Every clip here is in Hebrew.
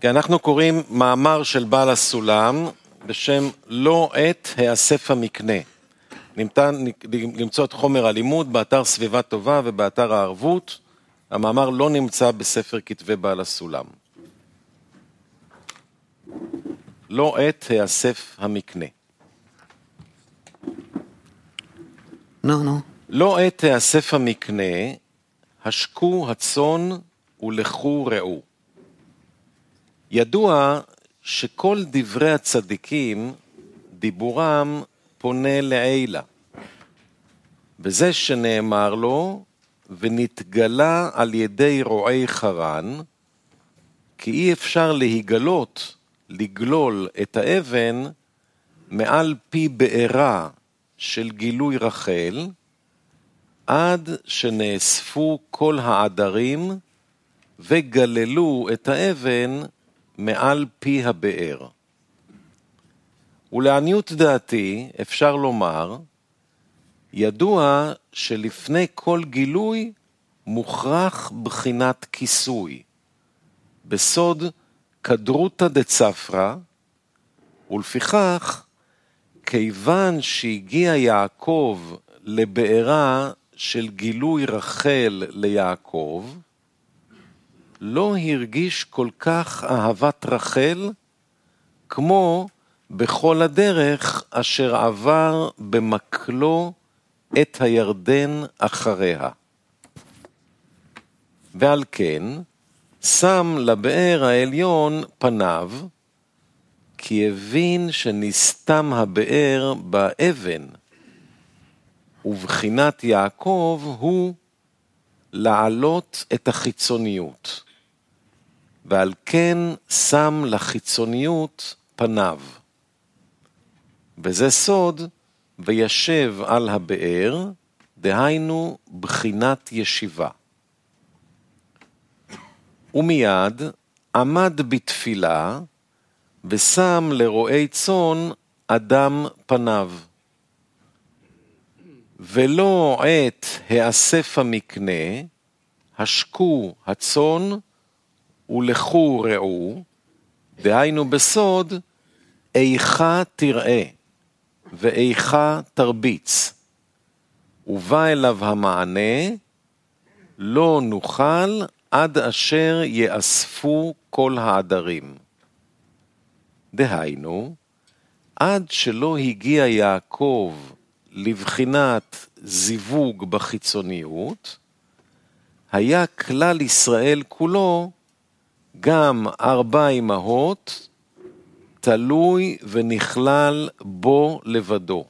כי אנחנו קוראים מאמר של בעל הסולם בשם לא עת היאסף המקנה. ניתן למצוא את חומר הלימוד באתר סביבה טובה ובאתר הערבות. המאמר לא נמצא בספר כתבי בעל הסולם. לא עת היאסף המקנה. נו, נו. לא עת היאסף המקנה, השקו הצאן ולכו ראו. ידוע שכל דברי הצדיקים, דיבורם פונה לעילה. וזה שנאמר לו, ונתגלה על ידי רועי חרן, כי אי אפשר להיגלות, לגלול את האבן מעל פי בעירה של גילוי רחל, עד שנאספו כל העדרים וגללו את האבן מעל פי הבאר. ולעניות דעתי אפשר לומר, ידוע שלפני כל גילוי מוכרח בחינת כיסוי. בסוד קדרותא דצפרא, ולפיכך, כיוון שהגיע יעקב לבארה של גילוי רחל ליעקב, לא הרגיש כל כך אהבת רחל כמו בכל הדרך אשר עבר במקלו את הירדן אחריה. ועל כן, שם לבאר העליון פניו, כי הבין שנסתם הבאר באבן, ובחינת יעקב הוא להעלות את החיצוניות, ועל כן שם לחיצוניות פניו. וזה סוד וישב על הבאר, דהיינו בחינת ישיבה. ומיד עמד בתפילה, ושם לרועי צאן אדם פניו. ולא עת האסף המקנה, השקו הצאן ולכו ראו, דהיינו בסוד, איכה תראה ואיכה תרביץ. ובא אליו המענה, לא נוכל עד אשר יאספו כל העדרים. דהיינו, עד שלא הגיע יעקב לבחינת זיווג בחיצוניות, היה כלל ישראל כולו גם ארבע אמהות, תלוי ונכלל בו לבדו.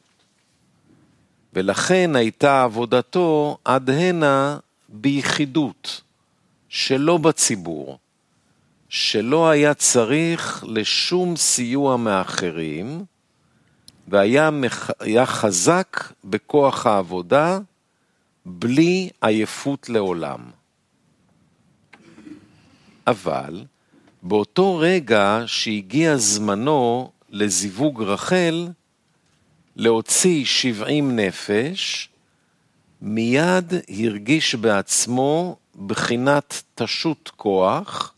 ולכן הייתה עבודתו עד הנה ביחידות, שלא בציבור, שלא היה צריך לשום סיוע מאחרים, והיה היה חזק בכוח העבודה, בלי עייפות לעולם. אבל באותו רגע שהגיע זמנו לזיווג רחל, להוציא שבעים נפש, מיד הרגיש בעצמו בחינת תשות כוח,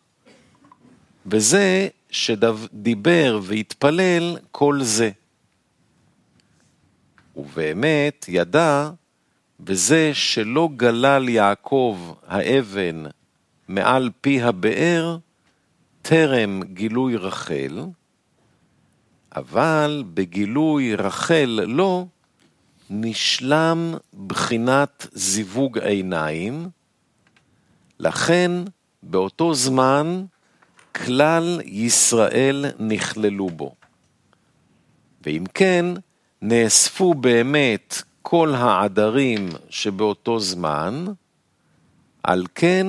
וזה שדיבר והתפלל כל זה. ובאמת ידע בזה שלא גלל יעקב האבן מעל פי הבאר, טרם גילוי רחל, אבל בגילוי רחל לא, נשלם בחינת זיווג עיניים, לכן באותו זמן כלל ישראל נכללו בו. ואם כן, נאספו באמת כל העדרים שבאותו זמן, על כן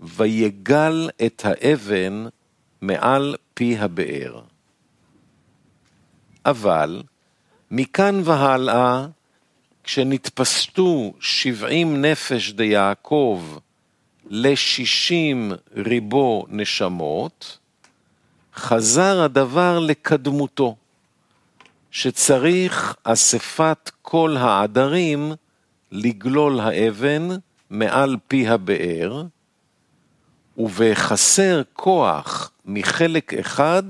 ויגל את האבן מעל פי הבאר. אבל מכאן והלאה, כשנתפשטו שבעים נפש דיעקב לשישים ריבו נשמות, חזר הדבר לקדמותו. שצריך אספת כל העדרים לגלול האבן מעל פי הבאר, ובחסר כוח מחלק אחד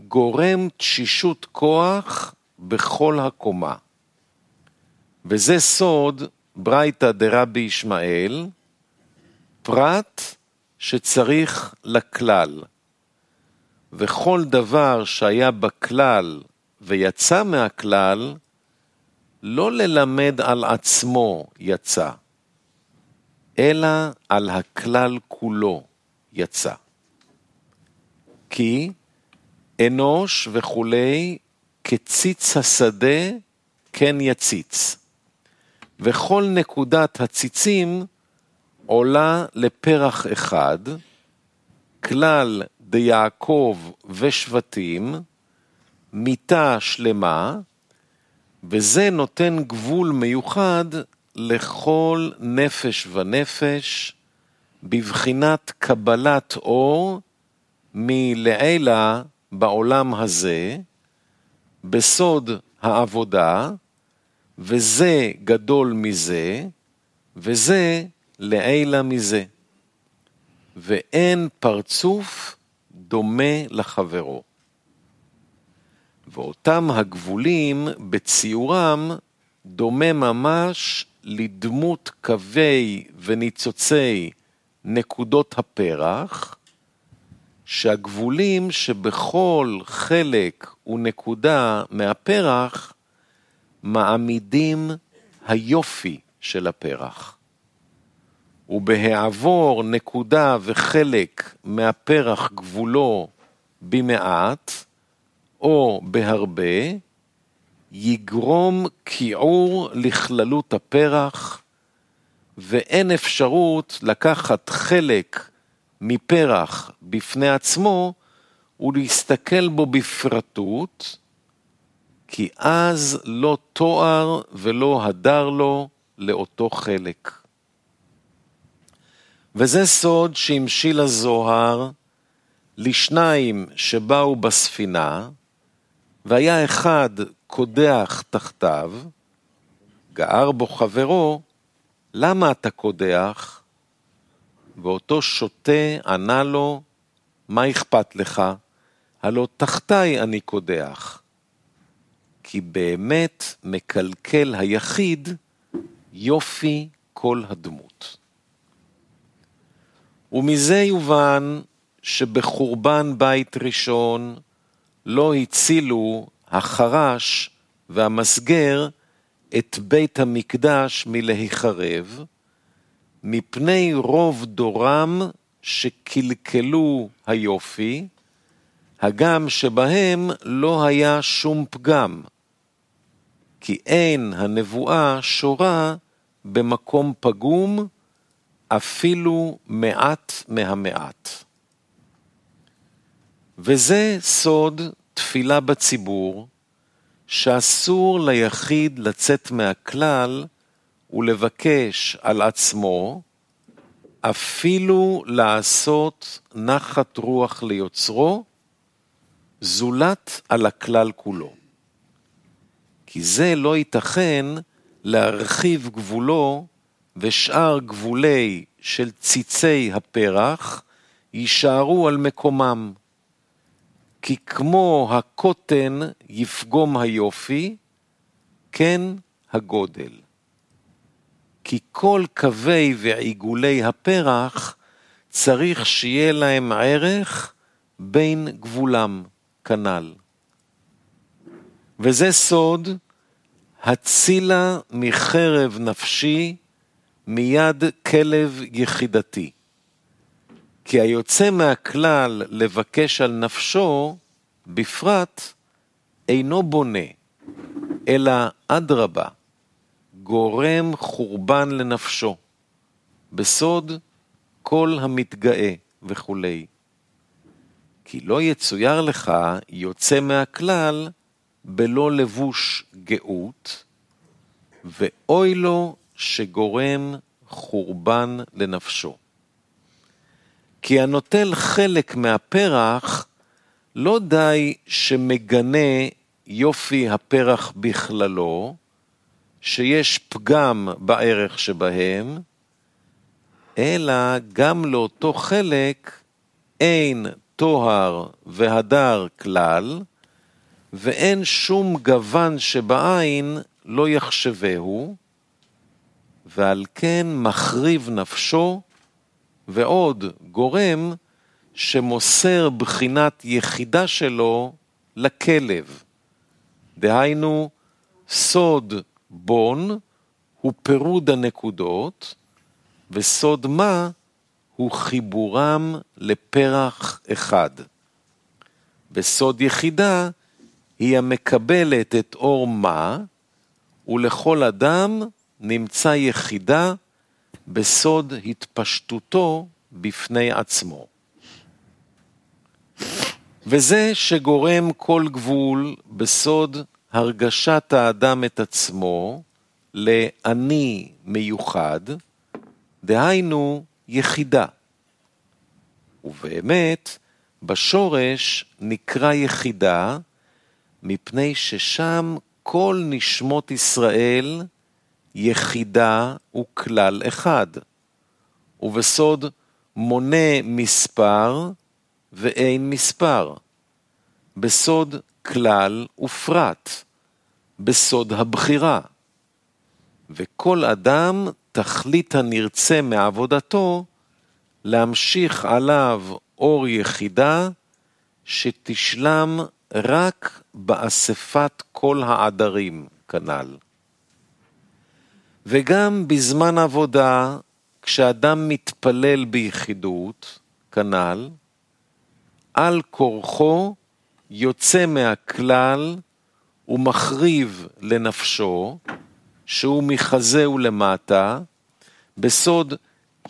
גורם תשישות כוח בכל הקומה. וזה סוד ברייתא דרבי ישמעאל, פרט שצריך לכלל. וכל דבר שהיה בכלל ויצא מהכלל, לא ללמד על עצמו יצא, אלא על הכלל כולו יצא. כי אנוש וכולי, כציץ השדה כן יציץ. וכל נקודת הציצים עולה לפרח אחד, כלל דיעקב ושבטים, מיטה שלמה, וזה נותן גבול מיוחד לכל נפש ונפש, בבחינת קבלת אור מלעילה בעולם הזה, בסוד העבודה, וזה גדול מזה, וזה לעילה מזה. ואין פרצוף דומה לחברו. ואותם הגבולים בציורם דומה ממש לדמות קווי וניצוצי נקודות הפרח, שהגבולים שבכל חלק ונקודה מהפרח מעמידים היופי של הפרח. ובהעבור נקודה וחלק מהפרח גבולו במעט או בהרבה, יגרום כיעור לכללות הפרח, ואין אפשרות לקחת חלק מפרח בפני עצמו ולהסתכל בו בפרטות, כי אז לא תואר ולא הדר לו לאותו חלק. וזה סוד שהמשיל הזוהר לשניים שבאו בספינה, והיה אחד קודח תחתיו, גער בו חברו, למה אתה קודח? ואותו שוטה ענה לו, מה אכפת לך? הלא תחתיי אני קודח. כי באמת מקלקל היחיד יופי כל הדמות. ומזה יובן שבחורבן בית ראשון לא הצילו החרש והמסגר את בית המקדש מלהיחרב, מפני רוב דורם שקלקלו היופי, הגם שבהם לא היה שום פגם, כי אין הנבואה שורה במקום פגום, אפילו מעט מהמעט. וזה סוד תפילה בציבור, שאסור ליחיד לצאת מהכלל ולבקש על עצמו, אפילו לעשות נחת רוח ליוצרו, זולת על הכלל כולו. כי זה לא ייתכן להרחיב גבולו ושאר גבולי של ציצי הפרח יישארו על מקומם. כי כמו הקוטן יפגום היופי, כן הגודל. כי כל קווי ועיגולי הפרח צריך שיהיה להם ערך בין גבולם, כנ"ל. וזה סוד, הצילה מחרב נפשי מיד כלב יחידתי. כי היוצא מהכלל לבקש על נפשו, בפרט, אינו בונה, אלא אדרבה, גורם חורבן לנפשו, בסוד כל המתגאה וכולי. כי לא יצויר לך יוצא מהכלל בלא לבוש גאות, ואוי לו שגורם חורבן לנפשו. כי הנוטל חלק מהפרח לא די שמגנה יופי הפרח בכללו, שיש פגם בערך שבהם, אלא גם לאותו חלק אין טוהר והדר כלל, ואין שום גוון שבעין לא יחשבהו, ועל כן מחריב נפשו, ועוד גורם שמוסר בחינת יחידה שלו לכלב. דהיינו, סוד בון הוא פירוד הנקודות, וסוד מה הוא חיבורם לפרח אחד. בסוד יחידה היא המקבלת את אור מה, ולכל אדם נמצא יחידה בסוד התפשטותו בפני עצמו. וזה שגורם כל גבול בסוד הרגשת האדם את עצמו לאני מיוחד, דהיינו יחידה. ובאמת, בשורש נקרא יחידה, מפני ששם כל נשמות ישראל יחידה וכלל אחד, ובסוד מונה מספר ואין מספר, בסוד כלל ופרט, בסוד הבחירה. וכל אדם תכלית הנרצה מעבודתו להמשיך עליו אור יחידה שתשלם רק באספת כל העדרים כנ"ל. וגם בזמן עבודה, כשאדם מתפלל ביחידות, כנ"ל, על כורחו יוצא מהכלל ומחריב לנפשו, שהוא מחזה ולמטה, בסוד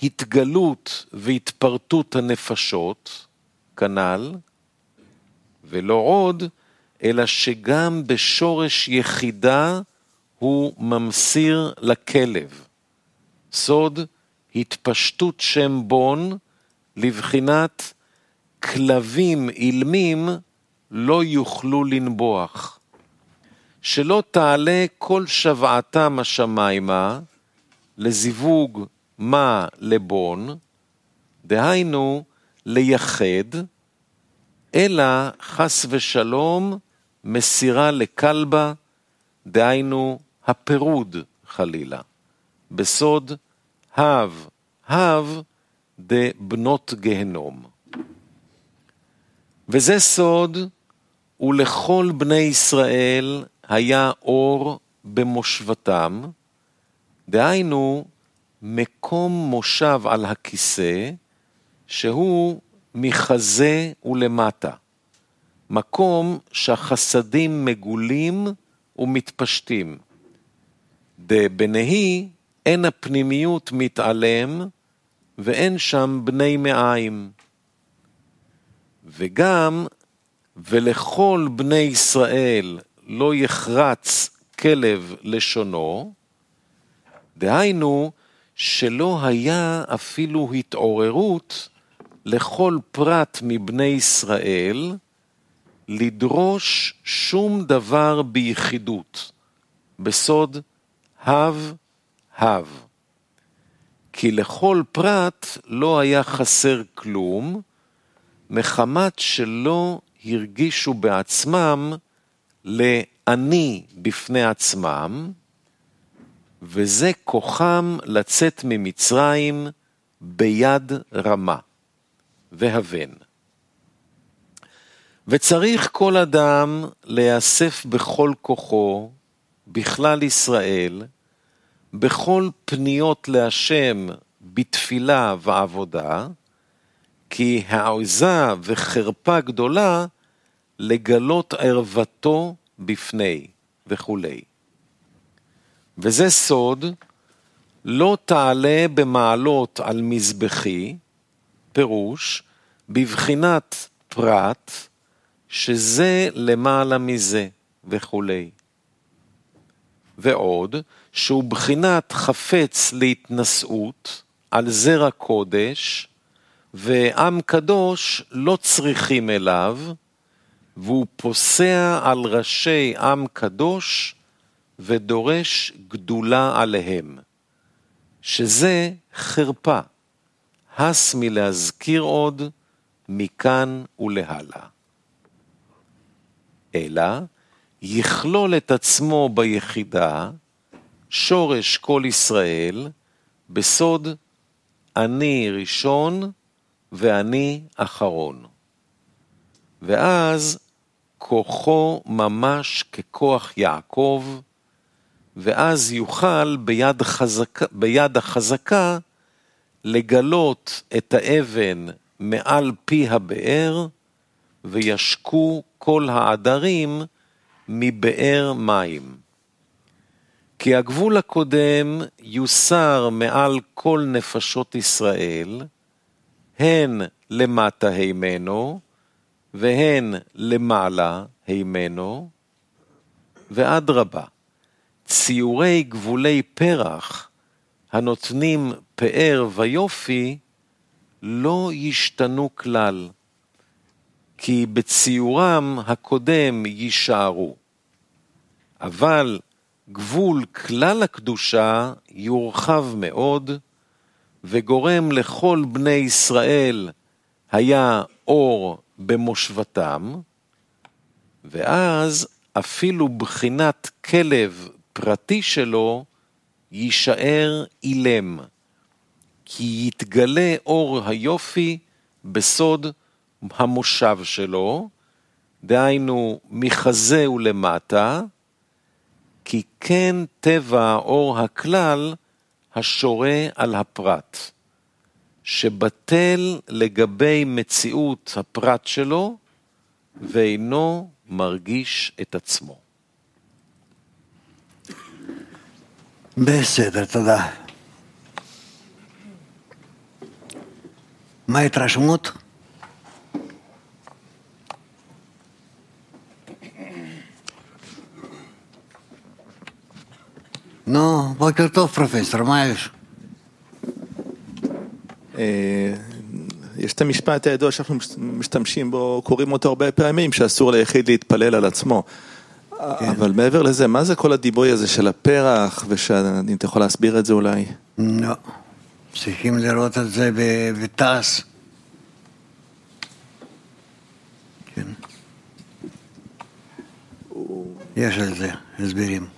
התגלות והתפרטות הנפשות, כנ"ל, ולא עוד, אלא שגם בשורש יחידה הוא ממסיר לכלב. סוד התפשטות שם בון לבחינת כלבים אילמים לא יוכלו לנבוח. שלא תעלה כל שבעתם השמיימה לזיווג מה לבון, דהיינו לייחד, אלא חס ושלום מסירה לכלבה, דהיינו הפירוד חלילה. בסוד הב, הב דבנות גהנום. וזה סוד, ולכל בני ישראל היה אור במושבתם, דהיינו מקום מושב על הכיסא, שהוא מחזה ולמטה, מקום שהחסדים מגולים ומתפשטים. דבנהי אין הפנימיות מתעלם ואין שם בני מעיים. וגם, ולכל בני ישראל לא יחרץ כלב לשונו, דהיינו שלא היה אפילו התעוררות לכל פרט מבני ישראל לדרוש שום דבר ביחידות, בסוד הב הב. כי לכל פרט לא היה חסר כלום, מחמת שלא הרגישו בעצמם לאני בפני עצמם, וזה כוחם לצאת ממצרים ביד רמה, והבן. וצריך כל אדם להיאסף בכל כוחו, בכלל ישראל, בכל פניות להשם בתפילה ועבודה, כי העוזה וחרפה גדולה לגלות ערוותו בפני וכולי. וזה סוד, לא תעלה במעלות על מזבחי, פירוש, בבחינת פרט, שזה למעלה מזה וכולי. ועוד, שהוא בחינת חפץ להתנשאות על זרע קודש, ועם קדוש לא צריכים אליו, והוא פוסע על ראשי עם קדוש ודורש גדולה עליהם, שזה חרפה, הס מלהזכיר עוד מכאן ולהלאה. אלא יכלול את עצמו ביחידה, שורש כל ישראל, בסוד אני ראשון ואני אחרון. ואז כוחו ממש ככוח יעקב, ואז יוכל ביד, חזקה, ביד החזקה לגלות את האבן מעל פי הבאר, וישקו כל העדרים מבאר מים. כי הגבול הקודם יוסר מעל כל נפשות ישראל, הן למטה הימנו, והן למעלה הימנו, ואדרבה, ציורי גבולי פרח הנותנים פאר ויופי, לא ישתנו כלל, כי בציורם הקודם יישארו. אבל גבול כלל הקדושה יורחב מאוד, וגורם לכל בני ישראל היה אור במושבתם, ואז אפילו בחינת כלב פרטי שלו יישאר אילם, כי יתגלה אור היופי בסוד המושב שלו, דהיינו מחזה ולמטה, כי כן טבע אור הכלל השורה על הפרט, שבטל לגבי מציאות הפרט שלו, ואינו מרגיש את עצמו. בסדר, תודה. מה ההתרשמות? נו, בוקר טוב פרופסור, מה יש? אה, יש את המשפט הידוע שאנחנו משתמשים בו, קוראים אותו הרבה פעמים, שאסור ליחיד להתפלל על עצמו. כן. אבל מעבר לזה, מה זה כל הדיבוי הזה של הפרח, ואם אתה יכול להסביר את זה אולי? לא. צריכים לראות את זה ב- בתעש. כן. יש על זה הסברים.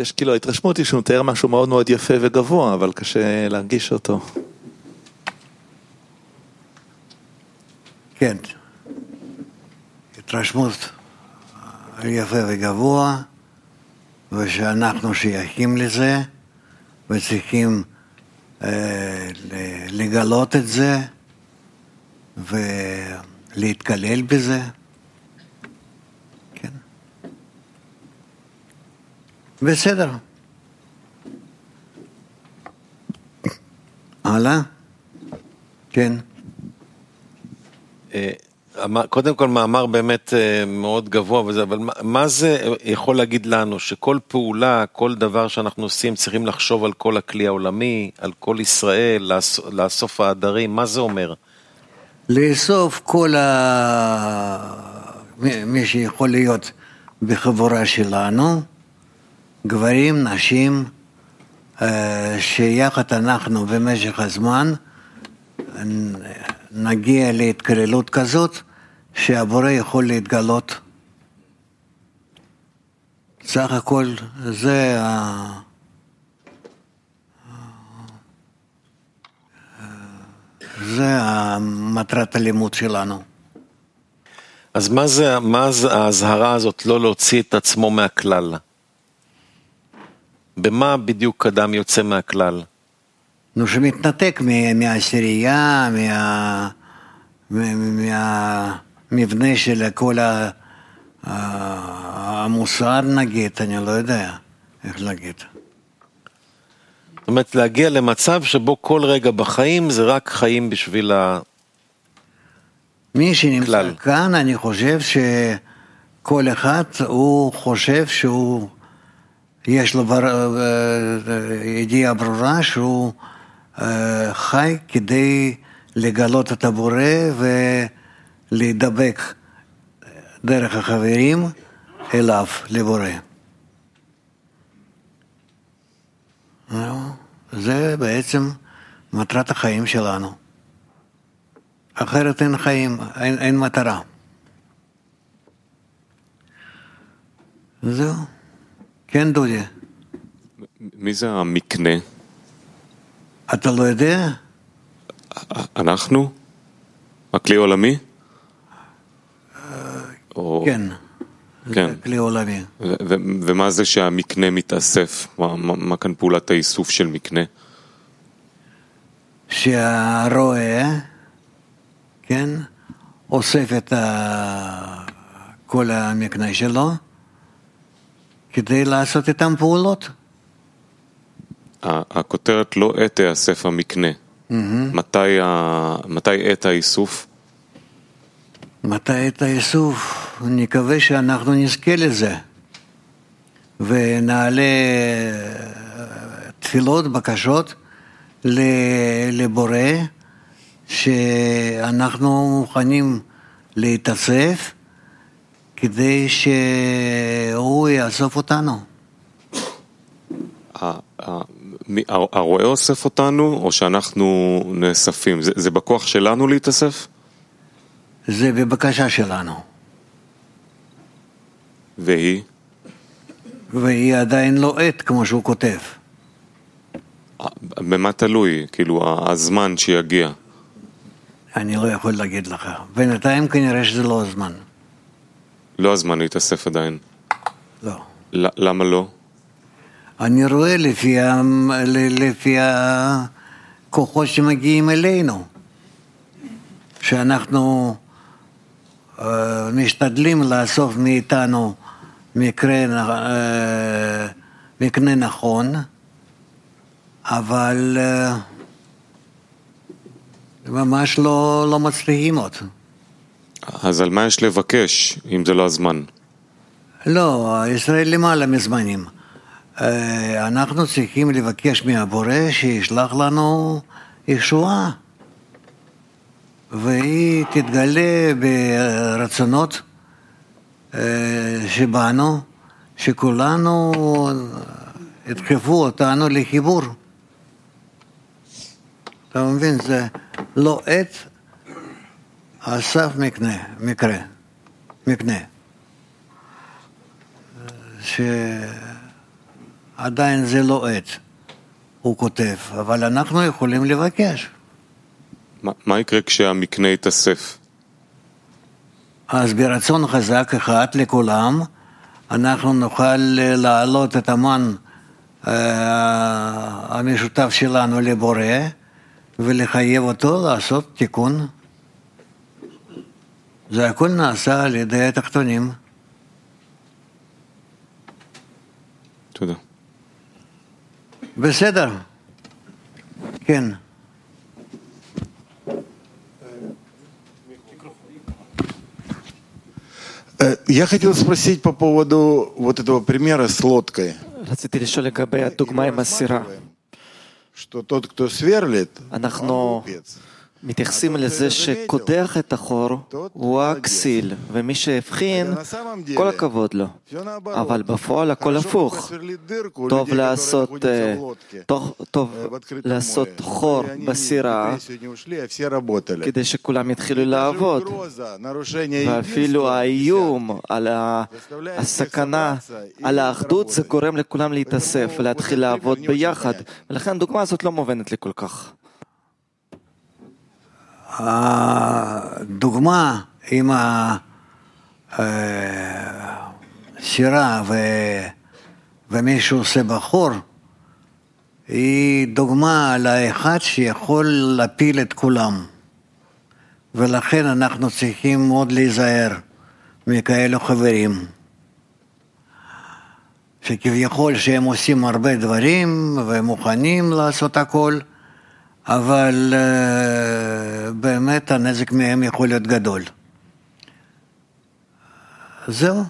יש כאילו, ההתרשמות היא שהוא מתאר משהו מאוד מאוד יפה וגבוה, אבל קשה להרגיש אותו. כן. התרשמות יפה וגבוה, ושאנחנו שייכים לזה, וצריכים אה, לגלות את זה, ולהתקלל בזה. בסדר. הלאה? כן. אה, קודם כל מאמר באמת אה, מאוד גבוה וזה, אבל מה- זה יכול להגיד לנו? שכל פעולה, כל דבר שאנחנו עושים, צריכים לחשוב על כל הכלי העולמי, על כל ישראל, לאס- לאסוף העדרים, מה זה אומר? לאסוף כל ה... מי שיכול להיות בחבורה שלנו, גברים, נשים, אה, שיחד אנחנו במשך הזמן נגיע להתקללות כזאת שהבורא יכול להתגלות. סך הכל זה ה... זה מטרת הלימוד שלנו. אז מה זה, מה זה האזהרה הזאת לא להוציא את עצמו מהכלל? במה בדיוק אדם יוצא מהכלל? נו, שמתנתק מהעשירייה, מה... מה- מהמבנה של כל ה... המוסר נגיד, אני לא יודע איך להגיד. זאת אומרת, להגיע למצב שבו כל רגע בחיים זה רק חיים בשביל ה... מי שנמצא כלל. כאן, אני חושב שכל אחד, הוא חושב שהוא, יש לו בר... אה, ידיעה ברורה שהוא אה, חי כדי לגלות את הבורא ולהידבק דרך החברים אליו, לבורא. זה בעצם מטרת החיים שלנו. אחרת אין חיים, אין, אין מטרה. זהו. כן, דודי. מי זה המקנה? אתה לא יודע? אנחנו? הכלי עולמי? או- כן. כן. כלי עולמי. ומה זה שהמקנה מתאסף? מה, מה, מה כאן פעולת האיסוף של מקנה? שהרועה, כן, אוסף את ה... כל המקנה שלו כדי לעשות איתם פעולות. הכותרת לא עת תיאסף המקנה. מתי, ה- מתי עת האיסוף? מתי את האיסוף? נקווה שאנחנו נזכה לזה ונעלה אה, תפילות, בקשות לבורא שאנחנו מוכנים להתאסף כדי שהוא יאסוף אותנו. הרועה אוסף אותנו, או שאנחנו נאספים? זה, זה בכוח שלנו להתאסף? זה בבקשה שלנו, והיא? והיא עדיין לא עת כמו שהוא כותב. במה תלוי? כאילו, הזמן שיגיע. אני לא יכול להגיד לך. בינתיים כנראה שזה לא הזמן. לא הזמן להתאסף עדיין. לא. ל- למה לא? אני רואה לפי, ה... לפי הכוחות שמגיעים אלינו, שאנחנו אה, משתדלים לאסוף מאיתנו מקרה, אה, מקנה נכון, אבל אה, ממש לא, לא מצליחים עוד. אז על מה יש לבקש, אם זה לא הזמן? לא, ישראל למעלה מזמנים. אה, אנחנו צריכים לבקש מהבורא שישלח לנו ישועה. והיא תתגלה ברצונות אה, שבנו, שכולנו ידחפו אותנו לחיבור. אתה מבין? זה לא עת, אסף מקנה, מקרה, מקנה. שעדיין זה לא עת, הוא כותב, אבל אנחנו יכולים לבקש. מה, מה יקרה כשהמקנה יתאסף? אז ברצון חזק אחד לכולם, אנחנו נוכל להעלות את המן אה, המשותף שלנו לבורא ולחייב אותו לעשות תיקון. זה הכל נעשה על ידי התחתונים. תודה. בסדר. כן. Э, Я хотел спросить по поводу вот этого примера с лодкой. רציתי לשאול לגבי הדוגמה עם הסירה. Что тот, кто сверлит, אנחנו он глупец. מתייחסים לזה שקודח את החור הוא הכסיל, ומי שהבחין, כל הכבוד לו. אבל בפועל הכל הפוך. טוב לעשות, אה, טוב, טוב לעשות חור בסירה, כדי שכולם יתחילו לעבוד. ואפילו האיום על הסכנה, על האחדות, זה גורם לכולם להתאסף ולהתחיל לעבוד ביחד. ולכן הדוגמה הזאת לא מובנת לי כל כך. הדוגמה עם השירה ו... ומי שעושה בחור, היא דוגמה לאחד שיכול להפיל את כולם. ולכן אנחנו צריכים מאוד להיזהר מכאלו חברים. שכביכול שהם עושים הרבה דברים ומוכנים לעשות הכל, אבל אה, באמת הנזק מהם יכול להיות גדול. זהו.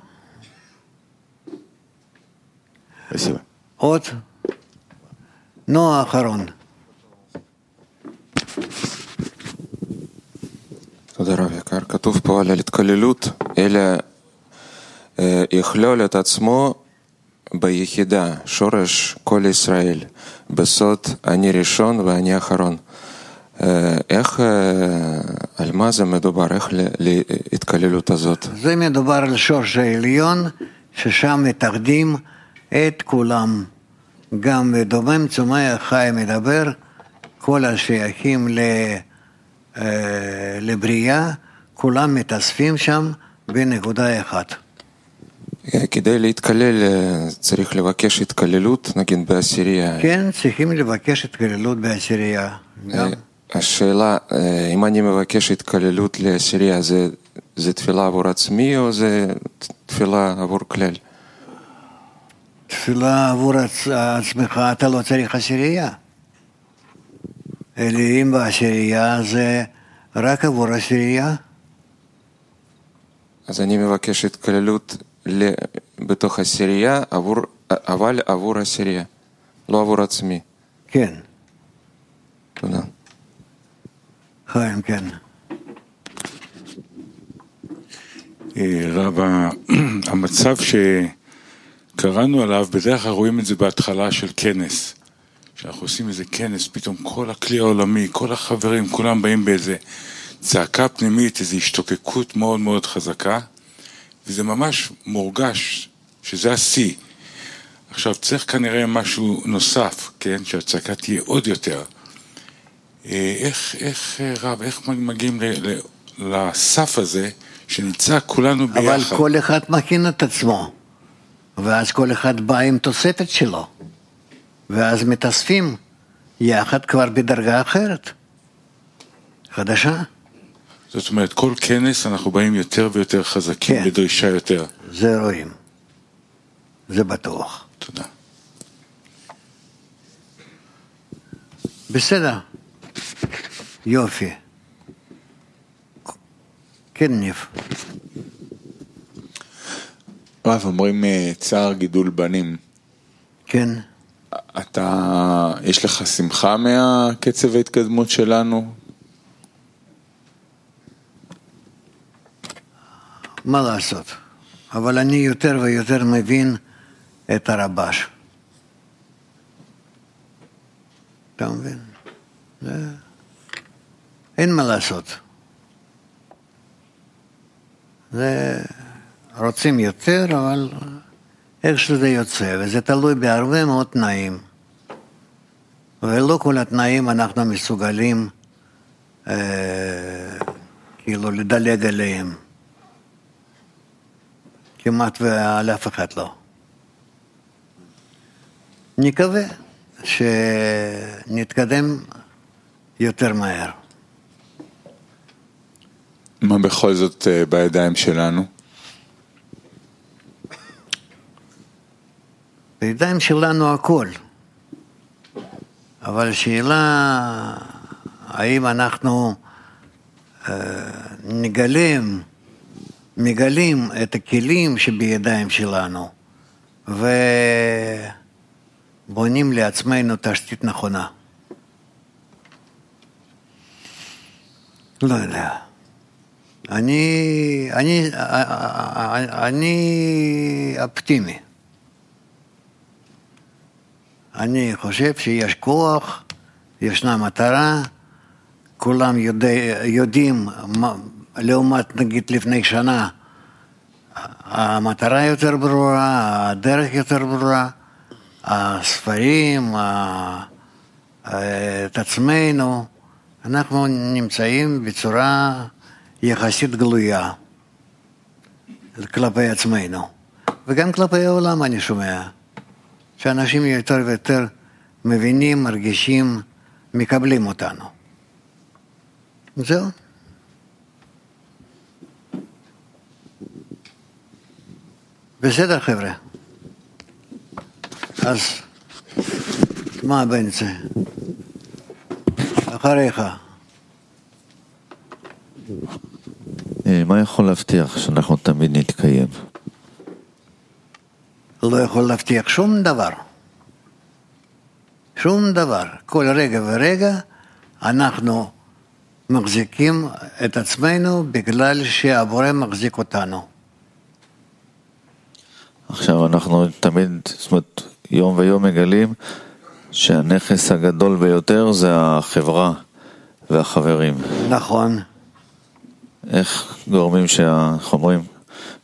עוד? נו, האחרון. תודה רב יקר. כתוב פה על התקללות, אלא אה, יכלול את עצמו ביחידה, שורש כל ישראל. בסוד אני ראשון ואני אחרון. אה, איך, אה, על מה זה מדובר? איך להתקללות הזאת? זה מדובר על שורש העליון, ששם מתאחדים את כולם. גם דומם, צומח, חי, מדבר, כל השייכים אה, לבריאה, כולם מתאספים שם בנקודה אחת. כדי להתקלל אה, צריך לבקש התקללות, נגיד בעשירייה. כן, צריכים לבקש התקללות בעשירייה. גם. אה, השאלה, אה, אם אני מבקש התקללות לעשירייה, זה, זה תפילה עבור עצמי או זה תפילה עבור כלל? תפילה עבור עצ... עצמך, אתה לא צריך עשירייה. אלא אם בעשירייה זה רק עבור עשירייה, אז אני מבקש התקללות בתוך עשירייה, עבור, אבל עבור עשירייה, לא עבור עצמי. כן, תודה. חיים, כן. רב, המצב שקראנו עליו, בדרך כלל רואים את זה בהתחלה של כנס. כשאנחנו עושים איזה כנס, פתאום כל הכלי העולמי, כל החברים, כולם באים באיזה צעקה פנימית, איזו השתוקקות מאוד מאוד חזקה, וזה ממש מורגש שזה השיא. עכשיו, צריך כנראה משהו נוסף, כן? שהצעקה תהיה עוד יותר. אה, איך, איך, אה, רב, איך מגיעים ל, ל, לסף הזה, שנצעק כולנו ביחד? אבל כל אחד מכין את עצמו, ואז כל אחד בא עם תוספת שלו, ואז מתאספים יחד כבר בדרגה אחרת, חדשה. זאת אומרת, כל כנס אנחנו באים יותר ויותר חזקים, כן. בדרישה יותר. זה רואים, זה בטוח. תודה. בסדר, יופי. כן, ניב. רב, אומרים אה, צער גידול בנים. כן. אתה, יש לך שמחה מהקצב ההתקדמות שלנו? מה לעשות? אבל אני יותר ויותר מבין את הרבש. אתה מבין? זה... אין מה לעשות. זה... רוצים יותר, אבל איך שזה יוצא, וזה תלוי בהרבה מאוד תנאים. ולא כל התנאים אנחנו מסוגלים אה, כאילו לדלג עליהם. כמעט ועל אף אחד לא. נקווה שנתקדם יותר מהר. מה בכל זאת אה, בידיים שלנו? בידיים שלנו הכל. אבל השאלה, האם אנחנו אה, נגלם, מגלים את הכלים שבידיים שלנו ובונים לעצמנו תשתית נכונה. לא יודע. אני, אני, אני אופטימי. אני חושב שיש כוח, ישנה מטרה, כולם יודע, יודעים, מה, לעומת נגיד לפני שנה, המטרה יותר ברורה, הדרך יותר ברורה, הספרים, ה- את עצמנו, אנחנו נמצאים בצורה יחסית גלויה כלפי עצמנו, וגם כלפי העולם אני שומע. שאנשים יותר ויותר מבינים, מרגישים, מקבלים אותנו. זהו. בסדר, חבר'ה. אז מה באמצע? אחריך. אה, מה יכול להבטיח שאנחנו תמיד נתקיים? לא יכול להבטיח שום דבר. שום דבר. כל רגע ורגע אנחנו מחזיקים את עצמנו בגלל שהבורא מחזיק אותנו. עכשיו אנחנו תמיד, זאת אומרת, יום ויום מגלים שהנכס הגדול ביותר זה החברה, והחברים. נכון. איך גורמים שה... איך אומרים?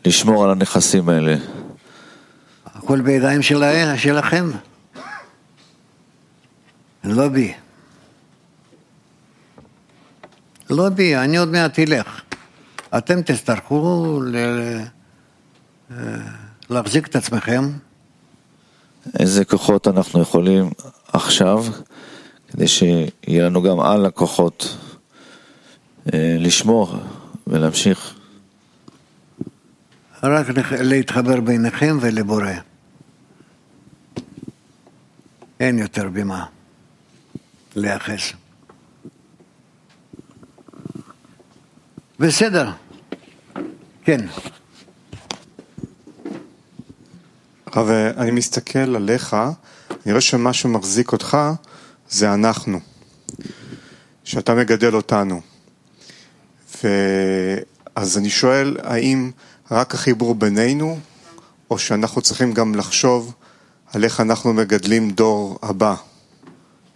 לשמור על הנכסים האלה. הכל בידיים שלה, שלכם. לא בי. לא בי, אני עוד מעט אלך. אתם תצטרכו ל... להחזיק את עצמכם. איזה כוחות אנחנו יכולים עכשיו, כדי שיהיה לנו גם על הכוחות אה, לשמור ולהמשיך. רק להתחבר ביניכם ולבורא. אין יותר במה להיאחז. בסדר, כן. רב, אני מסתכל עליך, אני רואה שמה שמחזיק אותך זה אנחנו, שאתה מגדל אותנו. ואז אני שואל, האם רק החיבור בינינו, או שאנחנו צריכים גם לחשוב על איך אנחנו מגדלים דור הבא?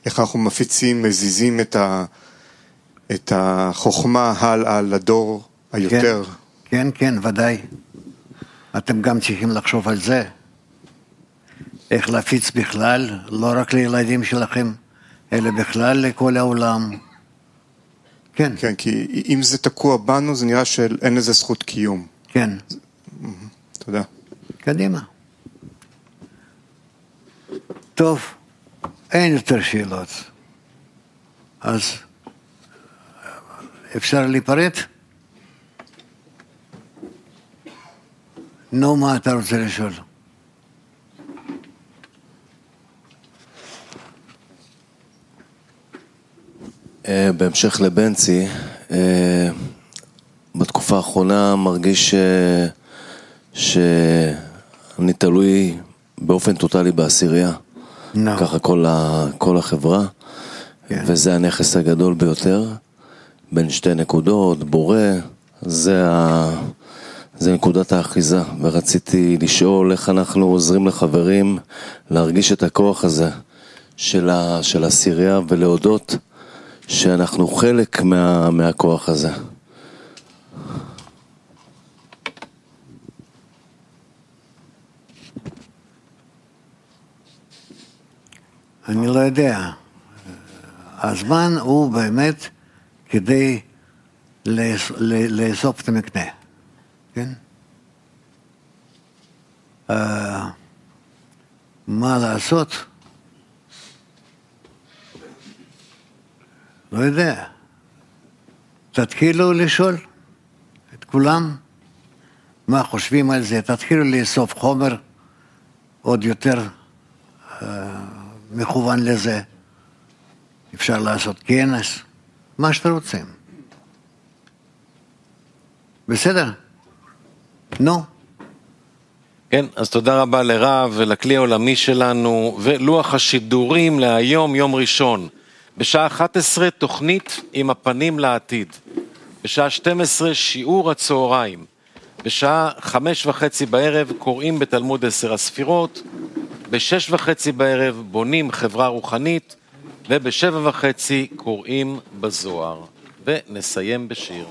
איך אנחנו מפיצים, מזיזים את, ה, את החוכמה הלאה לדור היותר? כן, כן, כן, ודאי. אתם גם צריכים לחשוב על זה. איך להפיץ בכלל, לא רק לילדים שלכם, אלא בכלל לכל העולם. כן. כן, כי אם זה תקוע בנו, זה נראה שאין לזה זכות קיום. כן. תודה. קדימה. טוב, אין יותר שאלות. אז אפשר להיפרד? נו, מה אתה רוצה לשאול? בהמשך לבנצי, אה, בתקופה האחרונה מרגיש אה, שאני תלוי באופן טוטאלי בעשירייה. No. ככה כל, ה, כל החברה, yeah. כן. וזה הנכס הגדול ביותר, בין שתי נקודות, בורא, זה, ה, זה נקודת האחיזה. ורציתי לשאול איך אנחנו עוזרים לחברים להרגיש את הכוח הזה של, ה, של עשירייה ולהודות שאנחנו חלק מה, מהכוח הזה. אני לא יודע. הזמן הוא באמת כדי לאסוף את המקנה, כן? Uh, מה לעשות? לא יודע. תתחילו לשאול את כולם מה חושבים על זה, תתחילו לאסוף חומר עוד יותר uh, מכוון לזה. אפשר לעשות כנס, מה שאתם רוצים. בסדר? נו. כן, אז תודה רבה לרב ולכלי העולמי שלנו ולוח השידורים להיום, יום ראשון. בשעה 11 תוכנית עם הפנים לעתיד. בשעה 12 שיעור הצהריים. בשעה חמש וחצי בערב קוראים בתלמוד עשר הספירות. בשש וחצי בערב בונים חברה רוחנית. ובשבע וחצי קוראים בזוהר. ונסיים בשיר.